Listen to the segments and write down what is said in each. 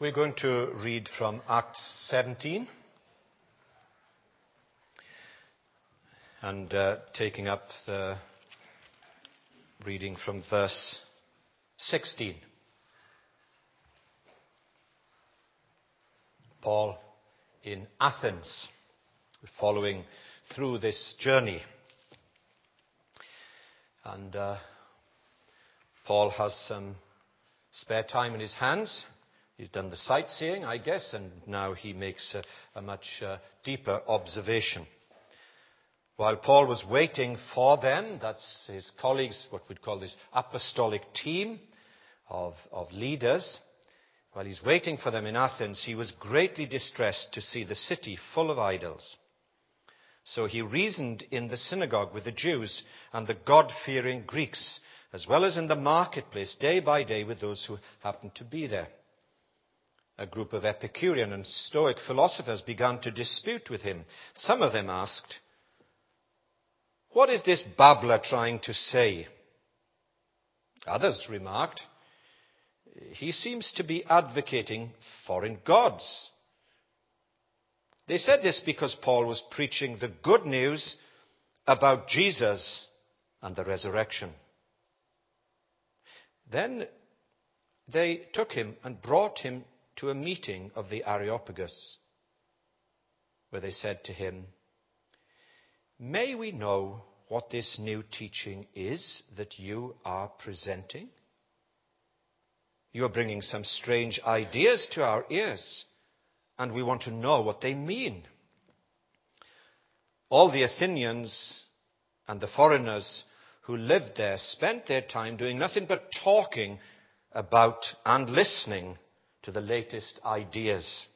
We're going to read from Acts 17 and uh, taking up the reading from verse 16. Paul in Athens, following through this journey. And uh, Paul has some spare time in his hands. He's done the sightseeing, I guess, and now he makes a, a much uh, deeper observation. While Paul was waiting for them, that's his colleagues, what we'd call this apostolic team of, of leaders, while he's waiting for them in Athens, he was greatly distressed to see the city full of idols. So he reasoned in the synagogue with the Jews and the God fearing Greeks, as well as in the marketplace, day by day with those who happened to be there. A group of Epicurean and Stoic philosophers began to dispute with him. Some of them asked, What is this babbler trying to say? Others remarked, He seems to be advocating foreign gods. They said this because Paul was preaching the good news about Jesus and the resurrection. Then they took him and brought him to a meeting of the Areopagus, where they said to him, May we know what this new teaching is that you are presenting? You are bringing some strange ideas to our ears and we want to know what they mean. All the Athenians and the foreigners who lived there spent their time doing nothing but talking about and listening to the latest ideas.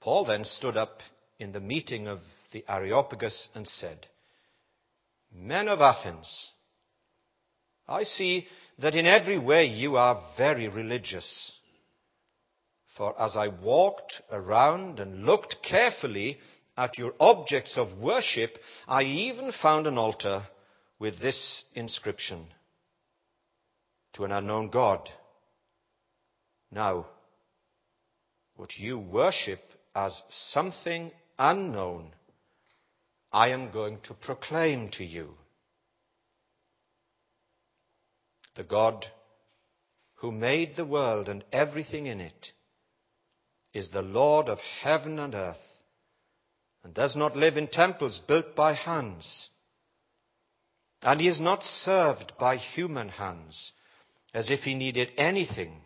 Paul then stood up in the meeting of the Areopagus and said, Men of Athens, I see that in every way you are very religious. For as I walked around and looked carefully at your objects of worship, I even found an altar with this inscription To an unknown God. Now, what you worship as something unknown, I am going to proclaim to you. The God who made the world and everything in it is the Lord of heaven and earth and does not live in temples built by hands. And he is not served by human hands as if he needed anything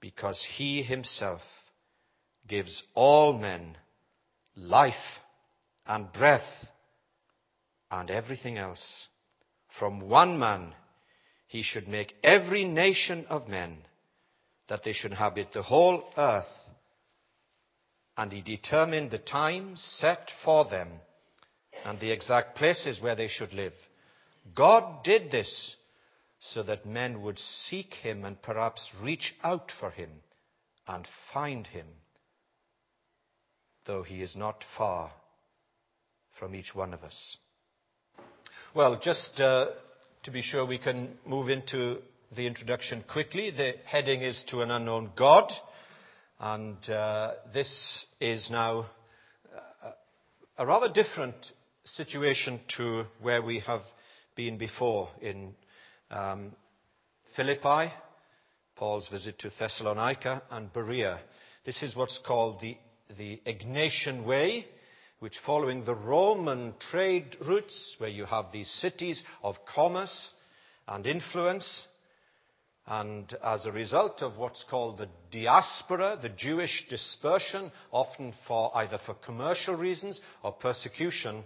because he himself gives all men life and breath and everything else. From one man he should make every nation of men that they should inhabit the whole earth and he determined the time set for them and the exact places where they should live. God did this so that men would seek him and perhaps reach out for him and find him, though he is not far from each one of us. Well, just uh, to be sure we can move into the introduction quickly, the heading is To an Unknown God. And uh, this is now a, a rather different situation to where we have been before in Um, Philippi, Paul's visit to Thessalonica, and Berea. This is what's called the, Egnatian Way, which, following the Roman trade routes, where you have these cities of commerce and influence, and as a result of what's called the diaspora, the Jewish dispersion, often for either for commercial reasons or persecution,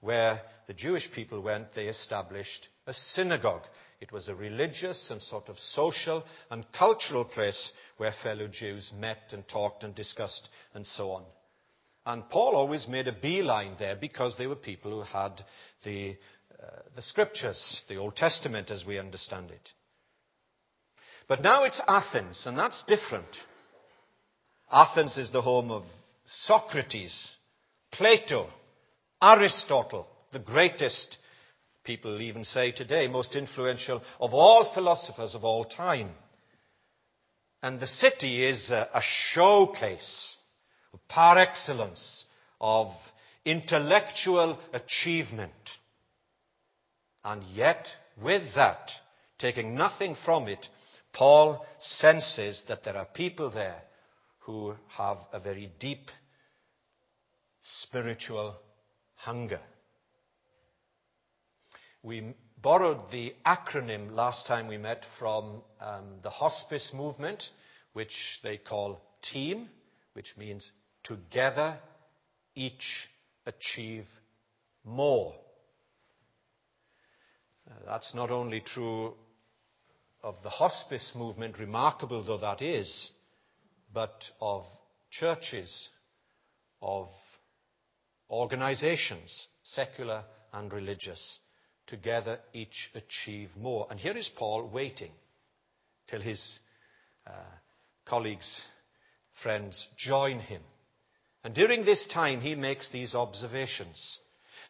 where the Jewish people went, they established a synagogue. It was a religious and sort of social and cultural place where fellow Jews met and talked and discussed and so on. And Paul always made a beeline there because they were people who had the, uh, the scriptures, the Old Testament as we understand it. But now it's Athens, and that's different. Athens is the home of Socrates, Plato, Aristotle, the greatest, people even say today, most influential of all philosophers of all time. And the city is a, a showcase par excellence of intellectual achievement. And yet, with that, taking nothing from it, Paul senses that there are people there who have a very deep spiritual hunger. We borrowed the acronym last time we met from um, the hospice movement, which they call TEAM, which means together, each achieve more. That's not only true of the hospice movement, remarkable though that is, but of churches, of organizations, secular and religious. Together, each achieve more. And here is Paul waiting till his uh, colleagues, friends join him. And during this time, he makes these observations.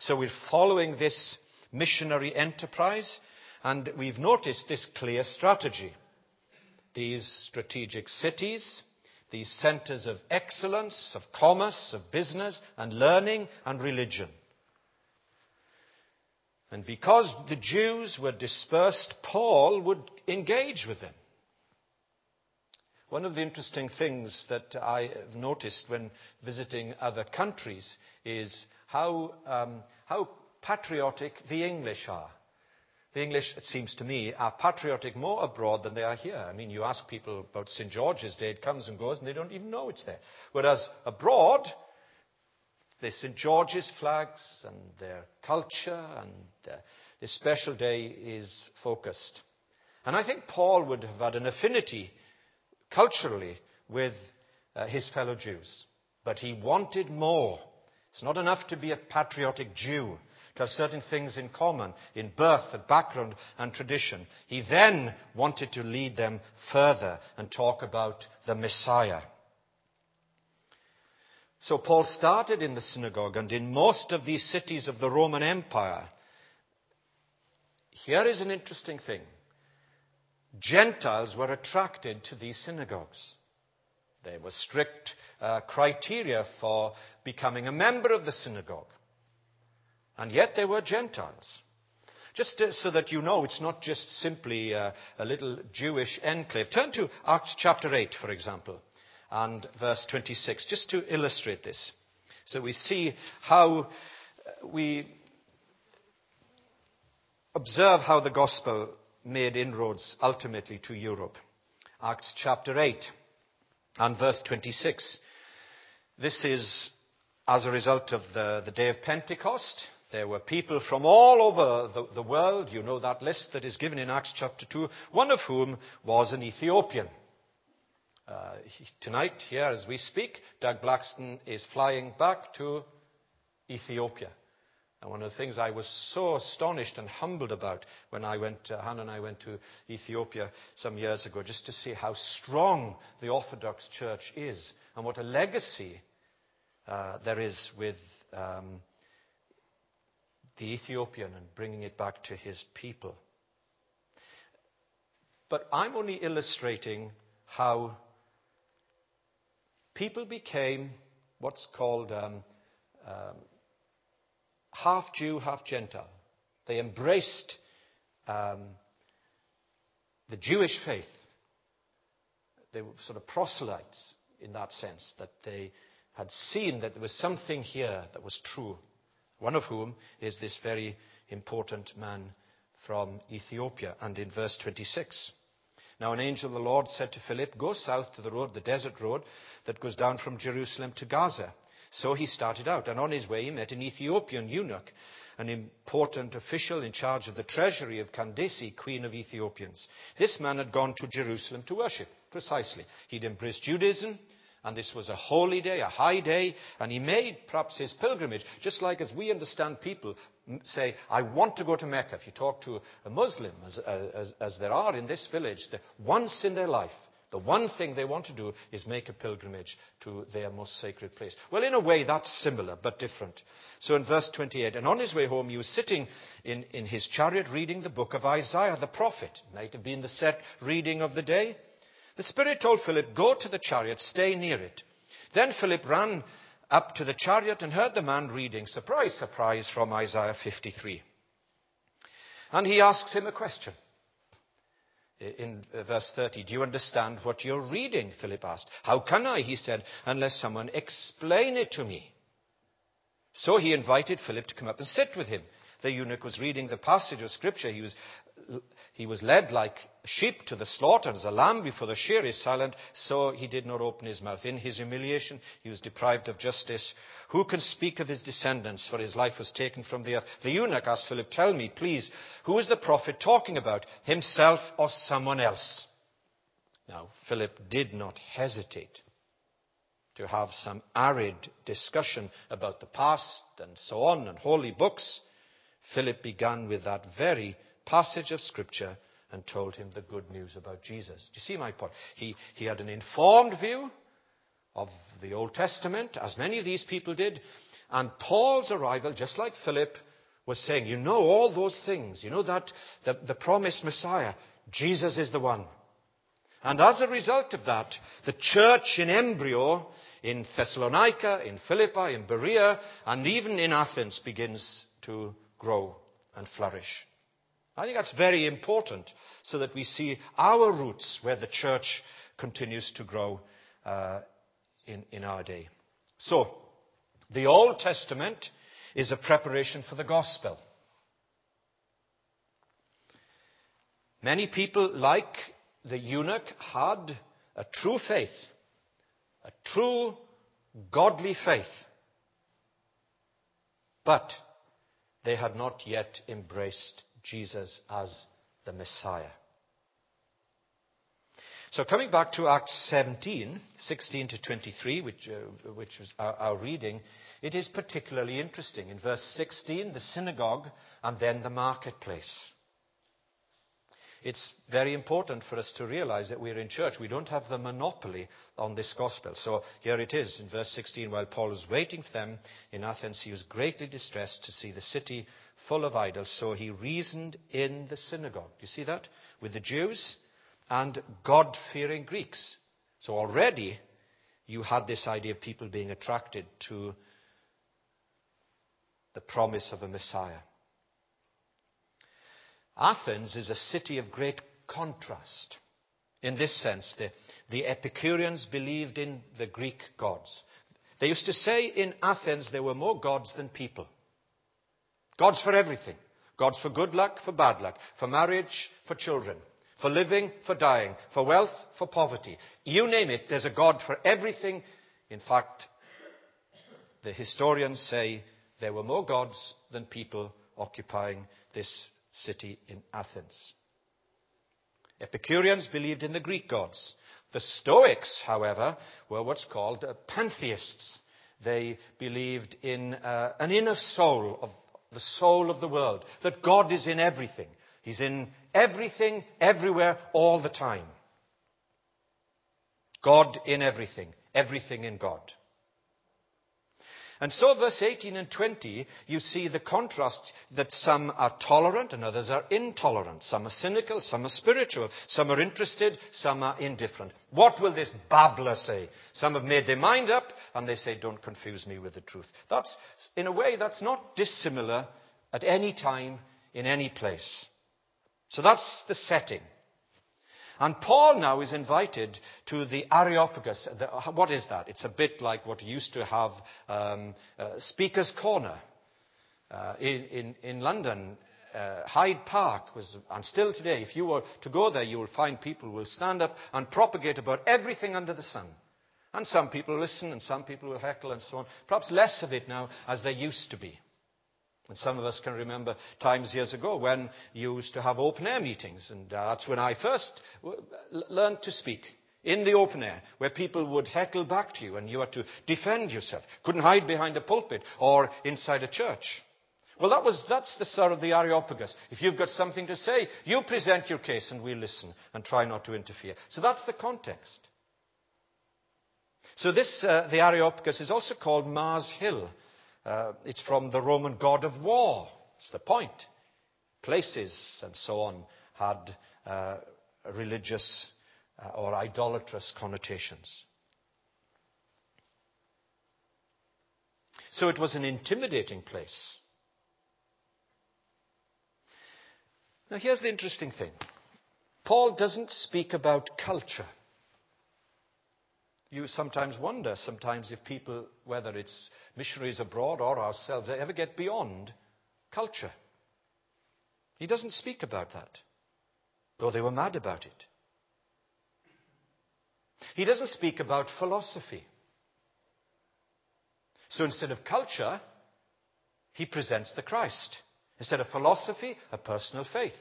So we're following this missionary enterprise, and we've noticed this clear strategy. These strategic cities, these centers of excellence, of commerce, of business, and learning and religion. And because the Jews were dispersed, Paul would engage with them. One of the interesting things that I have noticed when visiting other countries is how, um, how patriotic the English are. The English, it seems to me, are patriotic more abroad than they are here. I mean, you ask people about St. George's Day, it comes and goes, and they don't even know it's there. Whereas abroad, the St. George's flags and their culture and uh, this special day is focused. And I think Paul would have had an affinity culturally with uh, his fellow Jews. But he wanted more. It's not enough to be a patriotic Jew, to have certain things in common in birth and background and tradition. He then wanted to lead them further and talk about the Messiah. So Paul started in the synagogue and in most of these cities of the Roman Empire. Here is an interesting thing. Gentiles were attracted to these synagogues. There were strict uh, criteria for becoming a member of the synagogue. And yet they were Gentiles. Just to, so that you know, it's not just simply uh, a little Jewish enclave. Turn to Acts chapter 8, for example, and verse 26, just to illustrate this. So we see how uh, we observe how the gospel made inroads ultimately to Europe. Acts chapter 8 and verse 26. This is as a result of the, the day of Pentecost. There were people from all over the, the world. You know that list that is given in Acts chapter 2, one of whom was an Ethiopian. Uh, tonight, here as we speak, Doug Blackston is flying back to Ethiopia. And one of the things I was so astonished and humbled about when I went, uh, Hannah and I went to Ethiopia some years ago, just to see how strong the Orthodox Church is and what a legacy uh, there is with um, the Ethiopian and bringing it back to his people. But I'm only illustrating how people became what's called um, um, half Jew, half Gentile. They embraced um, the Jewish faith. They were sort of proselytes in that sense, that they had seen that there was something here that was true. One of whom is this very important man from Ethiopia. And in verse 26, now an angel of the Lord said to Philip, Go south to the road, the desert road that goes down from Jerusalem to Gaza. So he started out, and on his way he met an Ethiopian eunuch, an important official in charge of the treasury of Candace, queen of Ethiopians. This man had gone to Jerusalem to worship, precisely. He'd embraced Judaism, and this was a holy day, a high day, and he made perhaps his pilgrimage, just like as we understand people say, I want to go to Mecca. If you talk to a Muslim, as, uh, as, as there are in this village, once in their life, the one thing they want to do is make a pilgrimage to their most sacred place. Well, in a way, that's similar, but different. So in verse 28, and on his way home, he was sitting in, in his chariot reading the book of Isaiah the prophet. Might have been the set reading of the day. The Spirit told Philip, Go to the chariot, stay near it. Then Philip ran up to the chariot and heard the man reading, surprise, surprise, from Isaiah 53. And he asks him a question. In uh, verse 30, do you understand what you're reading? Philip asked. How can I, he said, unless someone explain it to me? So he invited Philip to come up and sit with him. The eunuch was reading the passage of scripture. He was uh, he was led like a sheep to the slaughter, as a lamb before the shear is silent, so he did not open his mouth. In his humiliation, he was deprived of justice. Who can speak of his descendants, for his life was taken from the earth? The eunuch asked Philip, Tell me, please, who is the prophet talking about, himself or someone else? Now, Philip did not hesitate to have some arid discussion about the past and so on and holy books. Philip began with that very passage of Scripture and told him the good news about Jesus. Do you see my point? He, he had an informed view of the Old Testament, as many of these people did. And Paul's arrival, just like Philip, was saying, You know all those things. You know that the, the promised Messiah, Jesus is the one. And as a result of that, the church in embryo in Thessalonica, in Philippi, in Berea, and even in Athens begins to grow and flourish. I think that's very important so that we see our roots where the church continues to grow uh, in, in our day. So, the Old Testament is a preparation for the gospel. Many people, like the eunuch, had a true faith, a true godly faith. But they had not yet embraced Jesus as the Messiah. So coming back to Acts 17, 16 to 23, which, uh, which was our, our reading, it is particularly interesting. In verse 16, the synagogue and then the marketplace. It's very important for us to realize that we're in church. We don't have the monopoly on this gospel. So here it is in verse 16. While Paul was waiting for them in Athens, he was greatly distressed to see the city full of idols. So he reasoned in the synagogue. Do you see that? With the Jews and God fearing Greeks. So already you had this idea of people being attracted to the promise of a Messiah. Athens is a city of great contrast. In this sense, the, the Epicureans believed in the Greek gods. They used to say in Athens there were more gods than people. Gods for everything. Gods for good luck, for bad luck, for marriage, for children, for living, for dying, for wealth, for poverty. You name it, there's a God for everything. In fact, the historians say there were more gods than people occupying this city in Athens. Epicureans believed in the Greek gods. The Stoics, however, were what's called uh, pantheists. They believed in uh, an inner soul of the soul of the world, that God is in everything. He's in everything, everywhere, all the time. God in everything, everything in God. And so, verse 18 and 20, you see the contrast that some are tolerant and others are intolerant. Some are cynical, some are spiritual, some are interested, some are indifferent. What will this babbler say? Some have made their mind up and they say, Don't confuse me with the truth. That's, in a way, that's not dissimilar at any time, in any place. So that's the setting. And Paul now is invited to the Areopagus. The, what is that? It's a bit like what used to have um, uh, Speaker's Corner uh, in, in, in, London. Uh, Hyde Park was, and still today, if you were to go there, you will find people will stand up and propagate about everything under the sun. And some people listen, and some people will heckle, and so on. Perhaps less of it now, as there used to be. And some of us can remember times years ago when you used to have open air meetings, and that's when I first learned to speak in the open air, where people would heckle back to you and you had to defend yourself. Couldn't hide behind a pulpit or inside a church. Well, that was, that's the sort of the Areopagus. If you've got something to say, you present your case and we'll listen and try not to interfere. So that's the context. So this, uh, the Areopagus is also called Mars Hill. Uh, it's from the Roman god of war. That's the point. Places and so on had uh, religious uh, or idolatrous connotations. So it was an intimidating place. Now, here's the interesting thing Paul doesn't speak about culture. You sometimes wonder, sometimes, if people, whether it's missionaries abroad or ourselves, they ever get beyond culture. He doesn't speak about that, though they were mad about it. He doesn't speak about philosophy. So instead of culture, he presents the Christ. Instead of philosophy, a personal faith.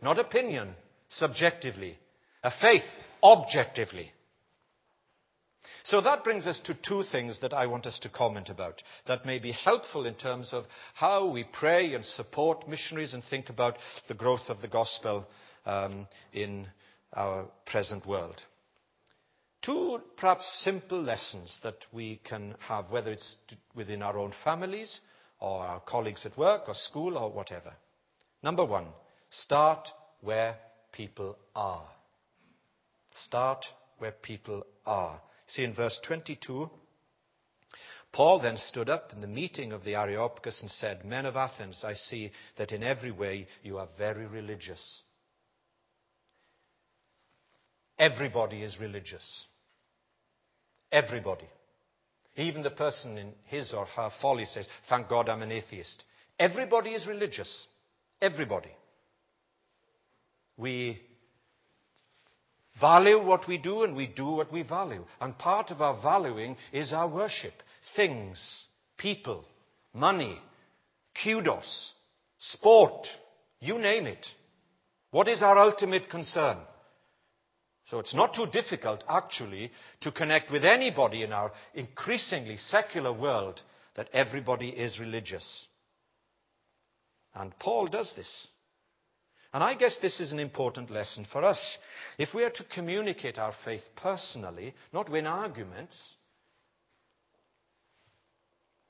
Not opinion, subjectively. A faith, objectively. So that brings us to two things that I want us to comment about that may be helpful in terms of how we pray and support missionaries and think about the growth of the gospel um, in our present world. Two perhaps simple lessons that we can have, whether it's within our own families or our colleagues at work or school or whatever. Number one, start where people are. Start where people are. See in verse 22, Paul then stood up in the meeting of the Areopagus and said, Men of Athens, I see that in every way you are very religious. Everybody is religious. Everybody. Even the person in his or her folly says, Thank God I'm an atheist. Everybody is religious. Everybody. We value what we do and we do what we value. And part of our valuing is our worship. Things, people, money, kudos, sport, you name it. What is our ultimate concern? So it's not too difficult, actually, to connect with anybody in our increasingly secular world that everybody is religious. And Paul does this. And I guess this is an important lesson for us. If we are to communicate our faith personally, not win arguments,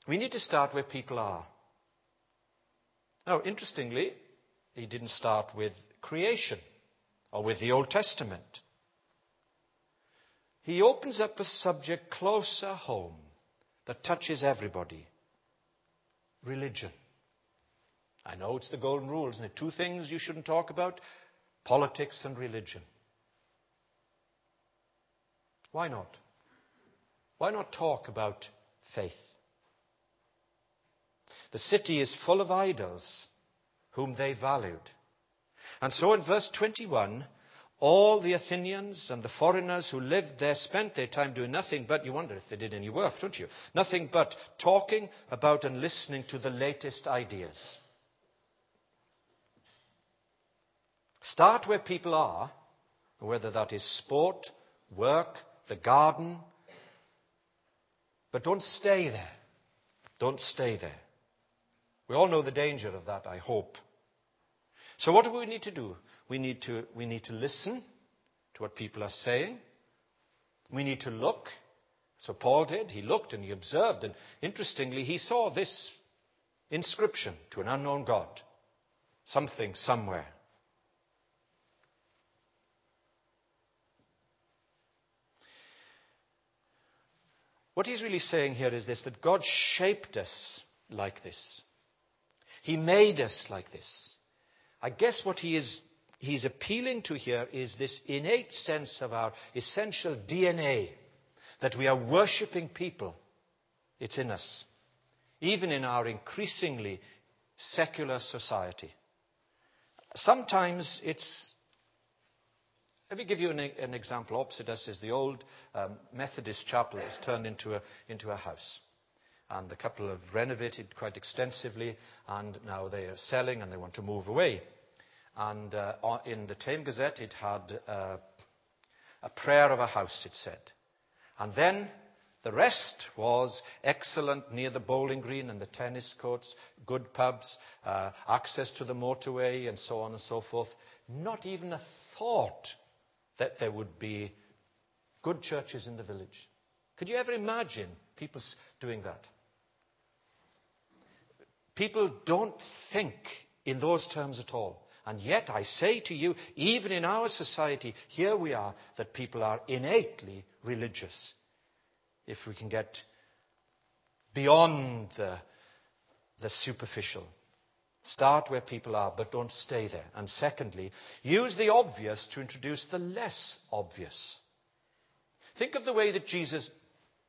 we need to start where people are. Now, interestingly, he didn't start with creation or with the Old Testament. He opens up a subject closer home that touches everybody religion. I know it's the golden rule, isn't it? Two things you shouldn't talk about politics and religion. Why not? Why not talk about faith? The city is full of idols whom they valued. And so in verse 21, all the Athenians and the foreigners who lived there spent their time doing nothing but, you wonder if they did any work, don't you? Nothing but talking about and listening to the latest ideas. Start where people are, whether that is sport, work, the garden, but don't stay there. Don't stay there. We all know the danger of that, I hope. So, what do we need to do? We need to, we need to listen to what people are saying. We need to look. So, Paul did. He looked and he observed. And interestingly, he saw this inscription to an unknown God. Something somewhere. What he's really saying here is this that God shaped us like this. He made us like this. I guess what he is he's appealing to here is this innate sense of our essential DNA that we are worshipping people. It's in us, even in our increasingly secular society. Sometimes it's let me give you an, example. Opposite us is the old um, Methodist chapel that's turned into a, into a house. And the couple have renovated quite extensively, and now they are selling and they want to move away. And uh, in the Thame Gazette, it had uh, a prayer of a house, it said. And then the rest was excellent near the bowling green and the tennis courts, good pubs, uh, access to the motorway, and so on and so forth. Not even a thought that there would be good churches in the village. Could you ever imagine people doing that? People don't think in those terms at all. And yet, I say to you, even in our society, here we are, that people are innately religious. If we can get beyond the, the superficial. Start where people are, but don't stay there. And secondly, use the obvious to introduce the less obvious. Think of the way that Jesus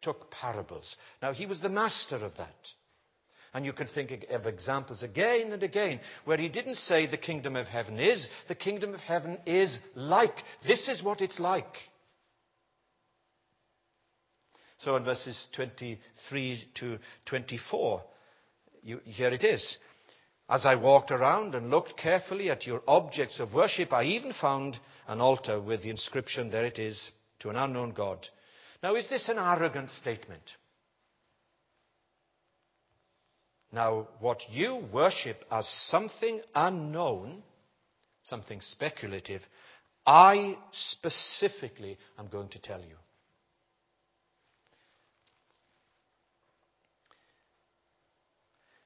took parables. Now, he was the master of that. And you can think of examples again and again where he didn't say the kingdom of heaven is, the kingdom of heaven is like. This is what it's like. So in verses 23 to 24, you, here it is. As I walked around and looked carefully at your objects of worship, I even found an altar with the inscription, there it is, to an unknown God. Now, is this an arrogant statement? Now, what you worship as something unknown, something speculative, I specifically am going to tell you.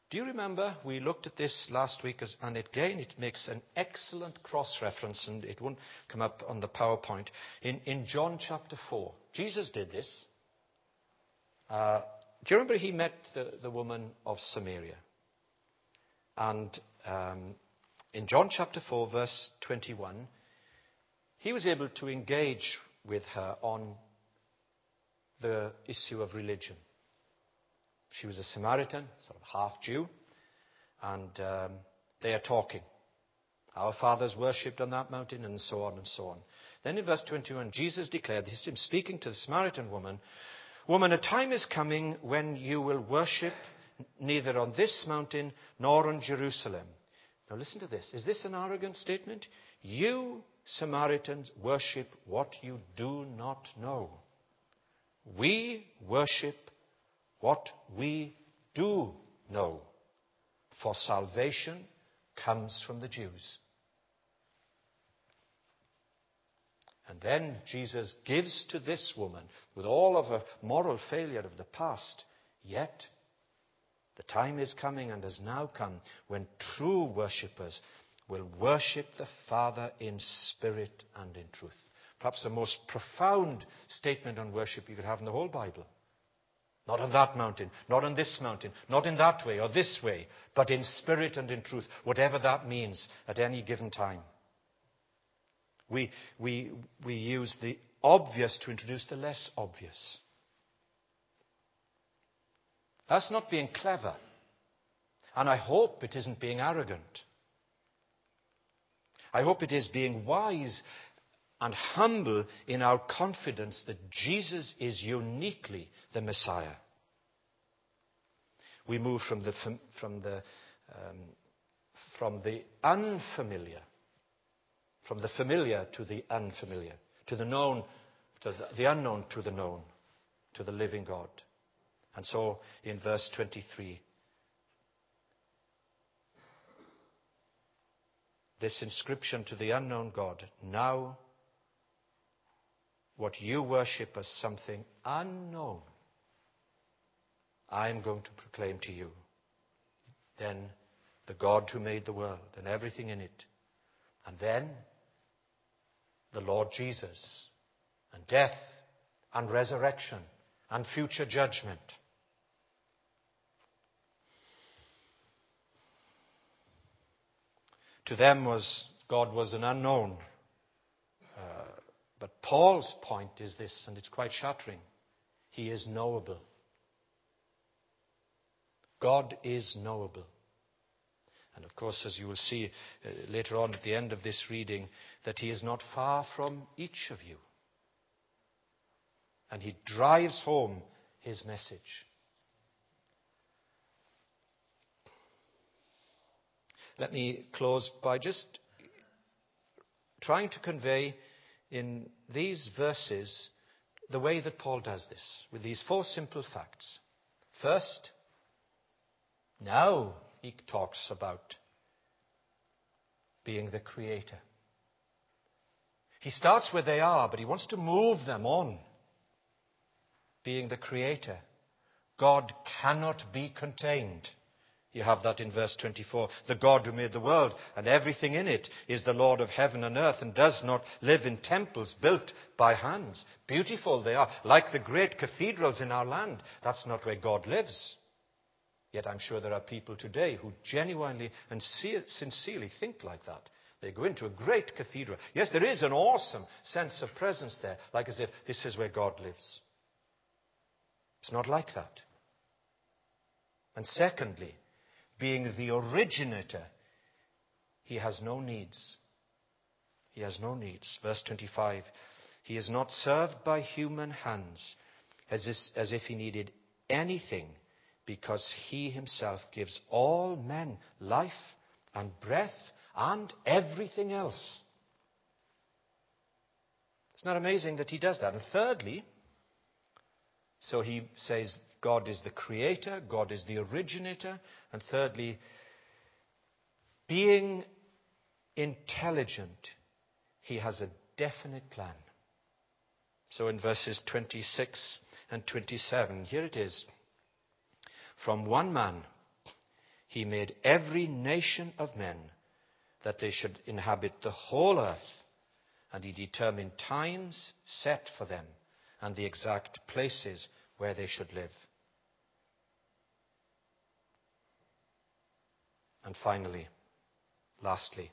Do you remember we looked at this last week, and again it makes an excellent cross reference, and it won't come up on the PowerPoint. In, in John chapter 4, Jesus did this. Uh, do you remember he met the, the woman of Samaria? And um, in John chapter 4, verse 21, he was able to engage with her on the issue of religion. She was a Samaritan, sort of half Jew, and um, they are talking. Our fathers worshipped on that mountain, and so on and so on. Then in verse 21, Jesus declared, this is speaking to the Samaritan woman, Woman, a time is coming when you will worship neither on this mountain nor on Jerusalem. Now listen to this. Is this an arrogant statement? You Samaritans worship what you do not know. We worship what we do know. For salvation comes from the Jews. And then Jesus gives to this woman, with all of her moral failure of the past, yet the time is coming and has now come when true worshippers will worship the Father in spirit and in truth. Perhaps the most profound statement on worship you could have in the whole Bible. Not on that mountain, not on this mountain, not in that way or this way, but in spirit and in truth, whatever that means at any given time. We, we, we use the obvious to introduce the less obvious. That's not being clever. And I hope it isn't being arrogant. I hope it is being wise and humble in our confidence that Jesus is uniquely the Messiah. We move from the, from the, um, from the unfamiliar, from the familiar to the unfamiliar, to the known, to the, the unknown to the known, to the living God. And so in verse 23, this inscription to the unknown God, now what you worship as something unknown, I am going to proclaim to you. Then the God who made the world and everything in it. And then the Lord Jesus and death and resurrection and future judgment. To them was God was an unknown. But Paul's point is this, and it's quite shattering. He is knowable. God is knowable. And of course, as you will see uh, later on at the end of this reading, that He is not far from each of you. And He drives home His message. Let me close by just trying to convey in these verses the way that Paul does this, with these four simple facts. First, now he talks about being the creator. He starts where they are, but he wants to move them on. Being the creator. God cannot be contained. You have that in verse 24. The God who made the world and everything in it is the Lord of heaven and earth and does not live in temples built by hands. Beautiful they are, like the great cathedrals in our land. That's not where God lives. Yet I'm sure there are people today who genuinely and sincerely think like that. They go into a great cathedral. Yes, there is an awesome sense of presence there, like as if this is where God lives. It's not like that. And secondly, being the originator, he has no needs. He has no needs. Verse 25 He is not served by human hands as, if, as if he needed anything, because he himself gives all men life and breath and everything else. It's not amazing that he does that. And thirdly, so he says God is the creator, God is the originator, and thirdly, being intelligent, he has a definite plan. So in verses 26 and 27, here it is. From one man, he made every nation of men that they should inhabit the whole earth, and he determined times set for them and the exact places where they should live. And finally, lastly,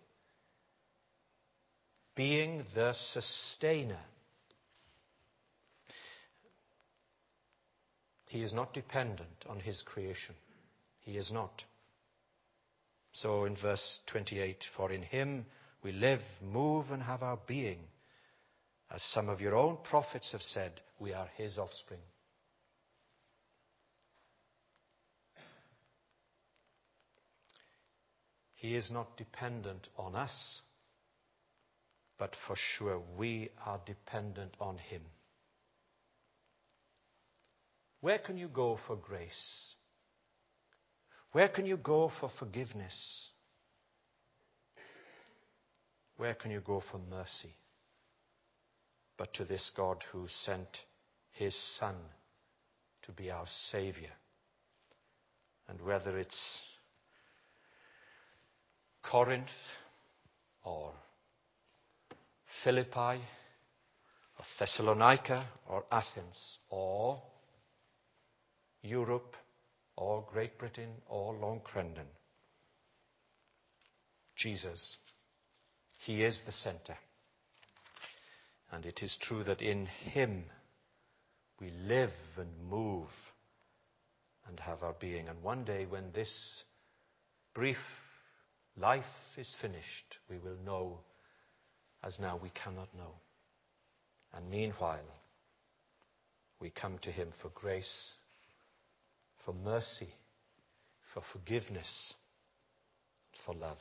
being the sustainer. He is not dependent on his creation. He is not. So in verse 28, for in him we live, move, and have our being. As some of your own prophets have said, we are his offspring. He is not dependent on us, but for sure we are dependent on Him. Where can you go for grace? Where can you go for forgiveness? Where can you go for mercy? But to this God who sent His Son to be our Savior. And whether it's Corinth or Philippi or Thessalonica or Athens or Europe or Great Britain or Long Crendon. Jesus, He is the center. And it is true that in Him we live and move and have our being. And one day when this brief life is finished, we will know as now we cannot know. And meanwhile, we come to Him for grace, for mercy, for forgiveness, for love.